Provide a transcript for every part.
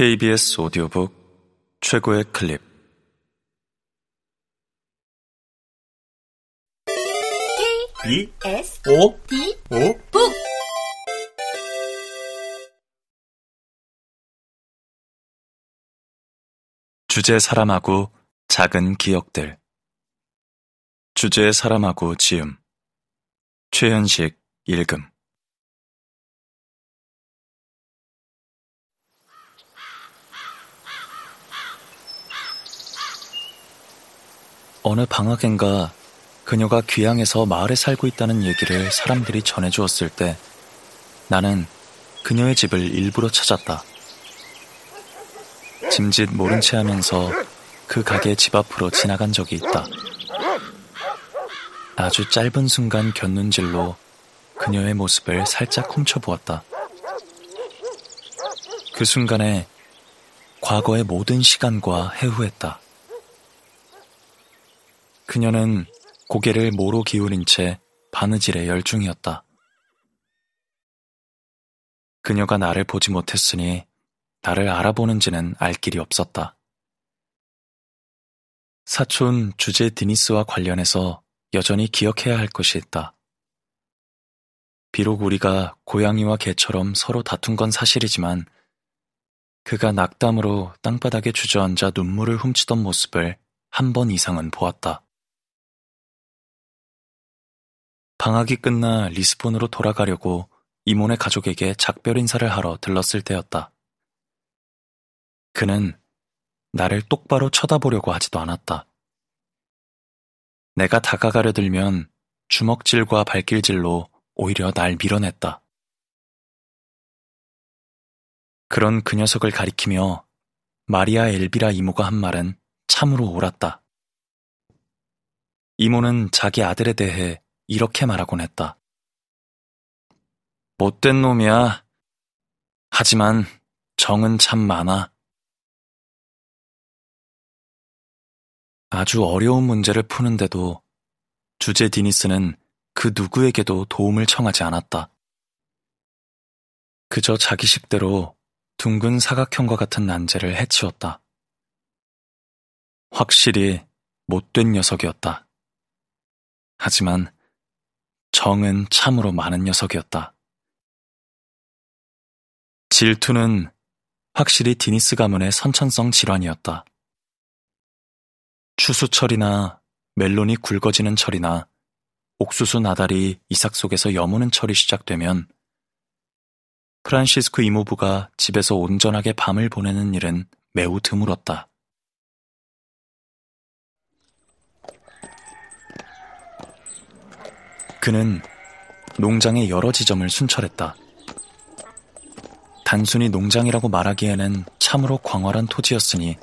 KBS 오디오북 최고의 클립. B S O D O 북. 주제 사람하고 작은 기억들. 주제 사람하고 지음. 최현식 읽음 어느 방학엔가 그녀가 귀양에서 마을에 살고 있다는 얘기를 사람들이 전해주었을 때 나는 그녀의 집을 일부러 찾았다. 짐짓 모른 채 하면서 그 가게 집 앞으로 지나간 적이 있다. 아주 짧은 순간 곁눈질로 그녀의 모습을 살짝 훔쳐보았다. 그 순간에 과거의 모든 시간과 해후했다. 그녀는 고개를 모로 기울인 채 바느질에 열중이었다. 그녀가 나를 보지 못했으니 나를 알아보는지는 알 길이 없었다. 사촌 주제 디니스와 관련해서 여전히 기억해야 할 것이 있다. 비록 우리가 고양이와 개처럼 서로 다툰 건 사실이지만 그가 낙담으로 땅바닥에 주저앉아 눈물을 훔치던 모습을 한 번 이상은 보았다. 방학이 끝나 리스본으로 돌아가려고 이모네 가족에게 작별 인사를 하러 들렀을 때였다. 그는 나를 똑바로 쳐다보려고 하지도 않았다. 내가 다가가려 들면 주먹질과 발길질로 오히려 날 밀어냈다. 그런 그 녀석을 가리키며 마리아 엘비라 이모가 한 말은 참으로 옳았다. 이모는 자기 아들에 대해 이렇게 말하곤 했다. 못된 놈이야. 하지만 정은 참 많아. 아주 어려운 문제를 푸는데도 주제 디니스는 그 누구에게도 도움을 청하지 않았다. 그저 자기식대로 둥근 사각형과 같은 난제를 해치웠다. 확실히 못된 녀석이었다. 하지만 정은 참으로 많은 녀석이었다. 질투는 확실히 디니스 가문의 선천성 질환이었다. 추수철이나 멜론이 굵어지는 철이나 옥수수 나달이 이삭 속에서 여무는 철이 시작되면 프란시스코 이모부가 집에서 온전하게 밤을 보내는 일은 매우 드물었다. 그는 농장의 여러 지점을 순찰했다. 단순히 농장이라고 말하기에는 참으로 광활한 토지였으니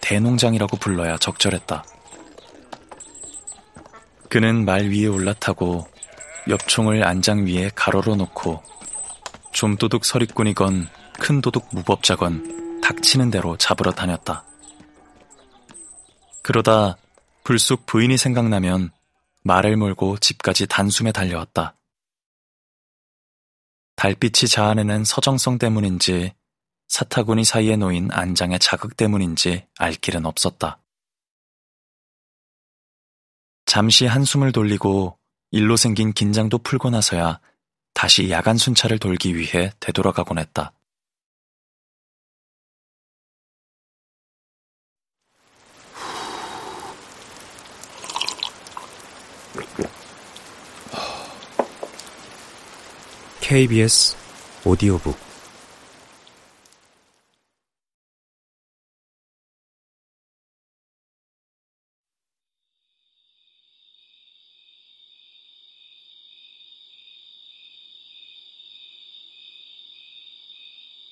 대농장이라고 불러야 적절했다. 그는 말 위에 올라타고 엽총을 안장 위에 가로로 놓고 좀도둑 서리꾼이건 큰 도둑 무법자건 닥치는 대로 잡으러 다녔다. 그러다 불쑥 부인이 생각나면 말을 몰고 집까지 단숨에 달려왔다. 달빛이 자아내는 서정성 때문인지 사타구니 사이에 놓인 안장의 자극 때문인지 알 길은 없었다. 잠시 한숨을 돌리고 일로 생긴 긴장도 풀고 나서야 다시 야간 순찰을 돌기 위해 되돌아가곤 했다. KBS 오디오북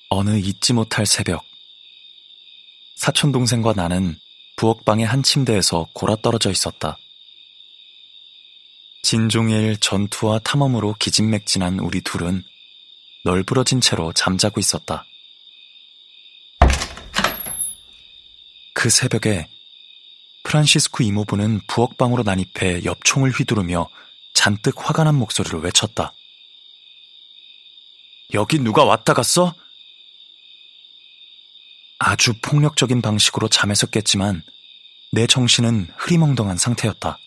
어느 잊지 못할 새벽. 사촌 동생과 나는 부엌방의 한 침대에서 골아떨어져 있었다. 진종일 전투와 탐험으로 기진맥진한 우리 둘은 널브러진 채로 잠자고 있었다. 그 새벽에 프란시스코 이모부는 부엌방으로 난입해 엽총을 휘두르며 잔뜩 화가 난 목소리로 외쳤다. 여기 누가 왔다 갔어? 아주 폭력적인 방식으로 잠에서 깼지만 내 정신은 흐리멍덩한 상태였다.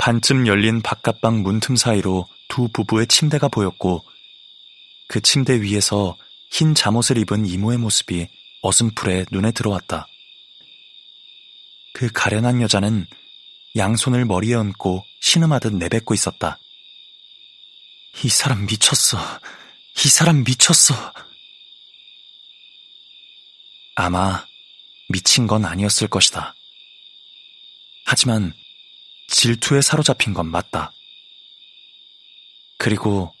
반쯤 열린 바깥방 문틈 사이로 두 부부의 침대가 보였고 그 침대 위에서 흰 잠옷을 입은 이모의 모습이 어슴풀에 눈에 들어왔다. 그 가련한 여자는 양손을 머리에 얹고 신음하듯 내뱉고 있었다. 이 사람 미쳤어. 이 사람 미쳤어. 아마 미친 건 아니었을 것이다. 하지만 질투에 사로잡힌 건 맞다. 그리고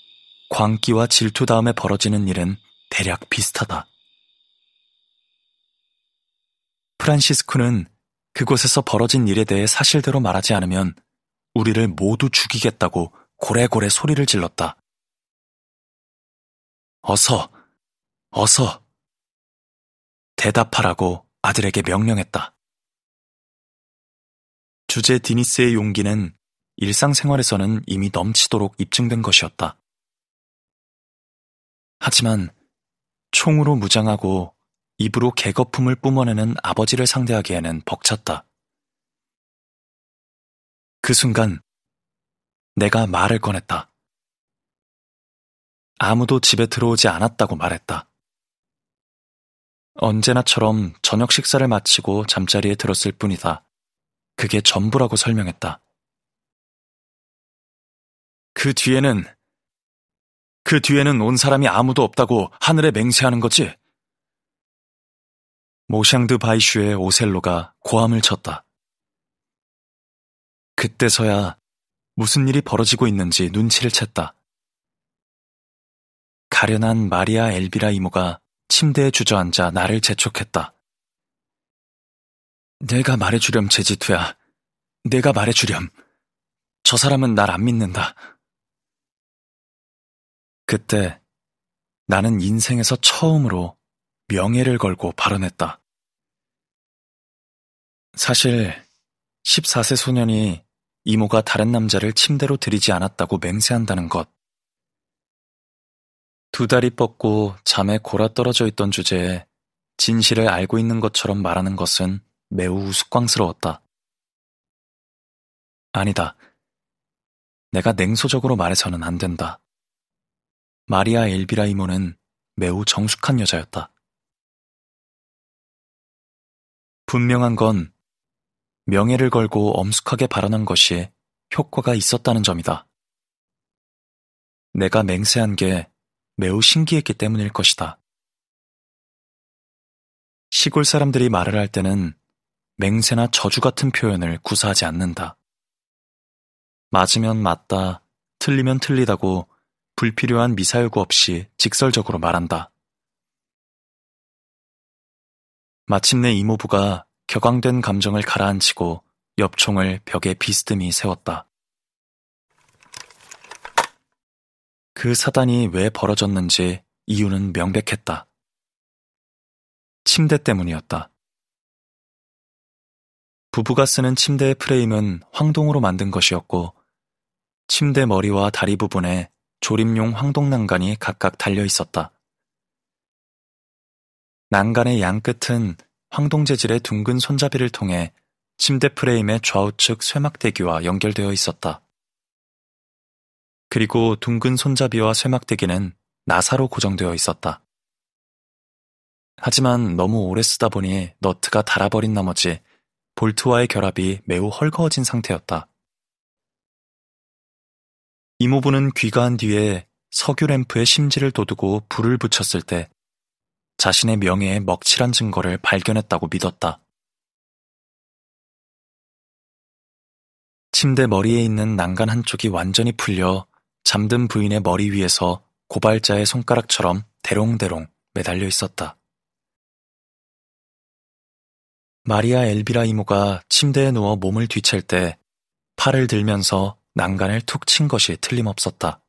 광기와 질투 다음에 벌어지는 일은 대략 비슷하다. 프란시스코는 그곳에서 벌어진 일에 대해 사실대로 말하지 않으면 우리를 모두 죽이겠다고 고래고래 소리를 질렀다. 어서, 어서, 대답하라고 아들에게 명령했다. 주제 디니스의 용기는 일상생활에서는 이미 넘치도록 입증된 것이었다. 하지만 총으로 무장하고 입으로 개거품을 뿜어내는 아버지를 상대하기에는 벅찼다. 그 순간 내가 말을 꺼냈다. 아무도 집에 들어오지 않았다고 말했다. 언제나처럼 저녁 식사를 마치고 잠자리에 들었을 뿐이다. 그게 전부라고 설명했다. 그 뒤에는, 그 뒤에는 온 사람이 아무도 없다고 하늘에 맹세하는 거지? 모샹드 바이슈의 오셀로가 고함을 쳤다. 그때서야 무슨 일이 벌어지고 있는지 눈치를 챘다. 가련한 마리아 엘비라 이모가 침대에 주저앉아 나를 재촉했다. 내가 말해주렴, 제지투야. 내가 말해주렴. 저 사람은 날 안 믿는다. 그때 나는 인생에서 처음으로 명예를 걸고 발언했다. 사실 14세 소년이 이모가 다른 남자를 침대로 들이지 않았다고 맹세한다는 것. 두 다리 뻗고 잠에 골아 떨어져 있던 주제에 진실을 알고 있는 것처럼 말하는 것은 매우 우스꽝스러웠다. 아니다. 내가 냉소적으로 말해서는 안 된다. 마리아 엘비라 이모는 매우 정숙한 여자였다. 분명한 건 명예를 걸고 엄숙하게 발언한 것이 효과가 있었다는 점이다. 내가 맹세한 게 매우 신기했기 때문일 것이다. 시골 사람들이 말을 할 때는 맹세나 저주 같은 표현을 구사하지 않는다. 맞으면 맞다, 틀리면 틀리다고 불필요한 미사여구 없이 직설적으로 말한다. 마침내 이모부가 격앙된 감정을 가라앉히고 엽총을 벽에 비스듬히 세웠다. 그 사단이 왜 벌어졌는지 이유는 명백했다. 침대 때문이었다. 부부가 쓰는 침대의 프레임은 황동으로 만든 것이었고, 침대 머리와 다리 부분에 조립용 황동 난간이 각각 달려 있었다. 난간의 양 끝은 황동 재질의 둥근 손잡이를 통해 침대 프레임의 좌우측 쇠막대기와 연결되어 있었다. 그리고 둥근 손잡이와 쇠막대기는 나사로 고정되어 있었다. 하지만 너무 오래 쓰다 보니 너트가 닳아버린 나머지 볼트와의 결합이 매우 헐거워진 상태였다. 이모부는 귀가한 뒤에 석유 램프에 심지를 돋우고 불을 붙였을 때 자신의 명예에 먹칠한 증거를 발견했다고 믿었다. 침대 머리에 있는 난간 한쪽이 완전히 풀려 잠든 부인의 머리 위에서 고발자의 손가락처럼 대롱대롱 매달려 있었다. 마리아 엘비라 이모가 침대에 누워 몸을 뒤챌 때 팔을 들면서 난간을 툭 친 것이 틀림없었다.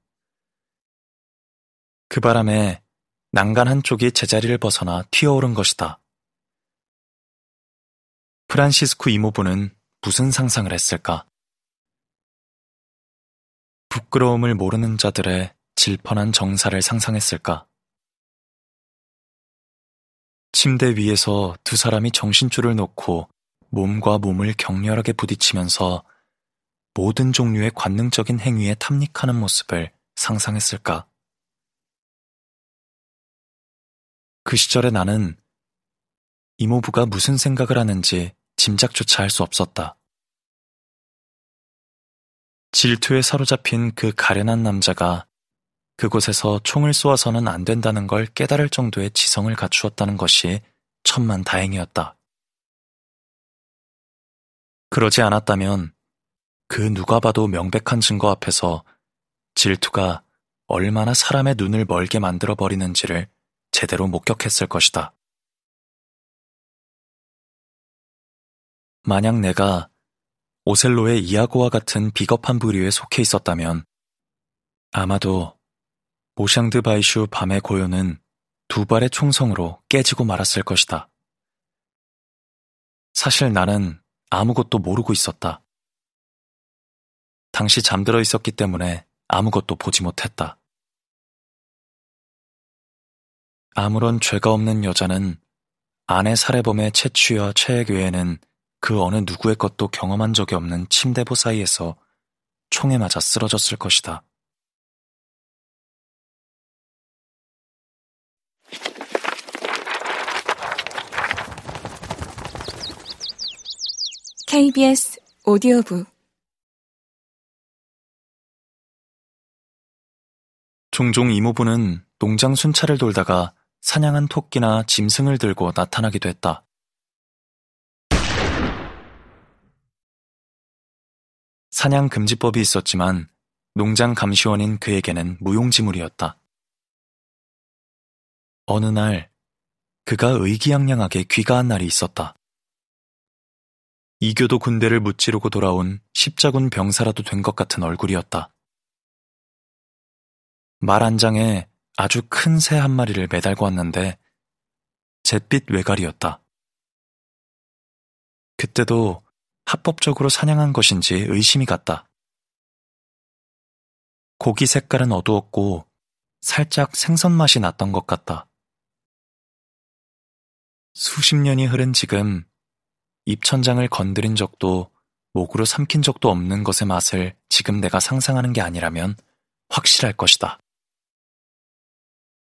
그 바람에 난간 한쪽이 제자리를 벗어나 튀어오른 것이다. 프란시스쿠 이모부는 무슨 상상을 했을까? 부끄러움을 모르는 자들의 질펀한 정사를 상상했을까? 침대 위에서 두 사람이 정신줄을 놓고 몸과 몸을 격렬하게 부딪히면서 모든 종류의 관능적인 행위에 탐닉하는 모습을 상상했을까? 그 시절에 나는 이모부가 무슨 생각을 하는지 짐작조차 할 수 없었다. 질투에 사로잡힌 그 가련한 남자가 그곳에서 총을 쏘아서는 안 된다는 걸 깨달을 정도의 지성을 갖추었다는 것이 천만 다행이었다. 그러지 않았다면 그 누가 봐도 명백한 증거 앞에서 질투가 얼마나 사람의 눈을 멀게 만들어 버리는지를 제대로 목격했을 것이다. 만약 내가 오셀로의 이아고와 같은 비겁한 부류에 속해 있었다면 아마도 모샹드 바이슈 밤의 고요는 두 발의 총성으로 깨지고 말았을 것이다. 사실 나는 아무것도 모르고 있었다. 당시 잠들어 있었기 때문에 아무것도 보지 못했다. 아무런 죄가 없는 여자는 아내 살해범의 채취와 체액 외에는 그 어느 누구의 것도 경험한 적이 없는 침대보 사이에서 총에 맞아 쓰러졌을 것이다. KBS 오디오북 종종 이모부는 농장 순찰을 돌다가 사냥한 토끼나 짐승을 들고 나타나기도 했다. 사냥 금지법이 있었지만 농장 감시원인 그에게는 무용지물이었다. 어느 날 그가 의기양양하게 귀가한 날이 있었다. 이교도 군대를 무찌르고 돌아온 십자군 병사라도 된 것 같은 얼굴이었다. 말 한 장에 아주 큰 새 한 마리를 매달고 왔는데 잿빛 외갈이었다. 그때도 합법적으로 사냥한 것인지 의심이 갔다. 고기 색깔은 어두웠고 살짝 생선 맛이 났던 것 같다. 수십 년이 흐른 지금 입천장을 건드린 적도 목으로 삼킨 적도 없는 것의 맛을 지금 내가 상상하는 게 아니라면 확실할 것이다.